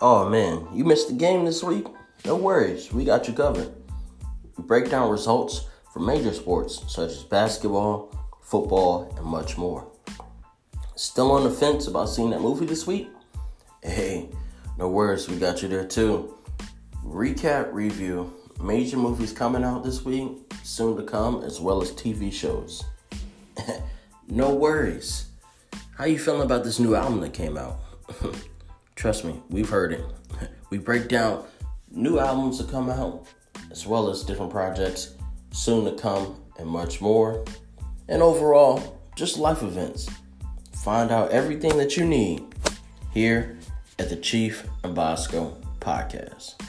Oh man, you missed the game this week? No worries, we got you covered. We break down results for major sports such as basketball, football, and much more. Still on the fence about seeing that movie this week? Hey, no worries, we got you there too. Recap review major movies coming out this week, soon to come, as well as TV shows. no worries. How you feeling about this new album that came out? Trust me, we've heard it. We break down new albums to come out, as well as different projects soon to come, and much more. And overall, just life events. Find out everything that you need here at the Chief and Bosco podcast.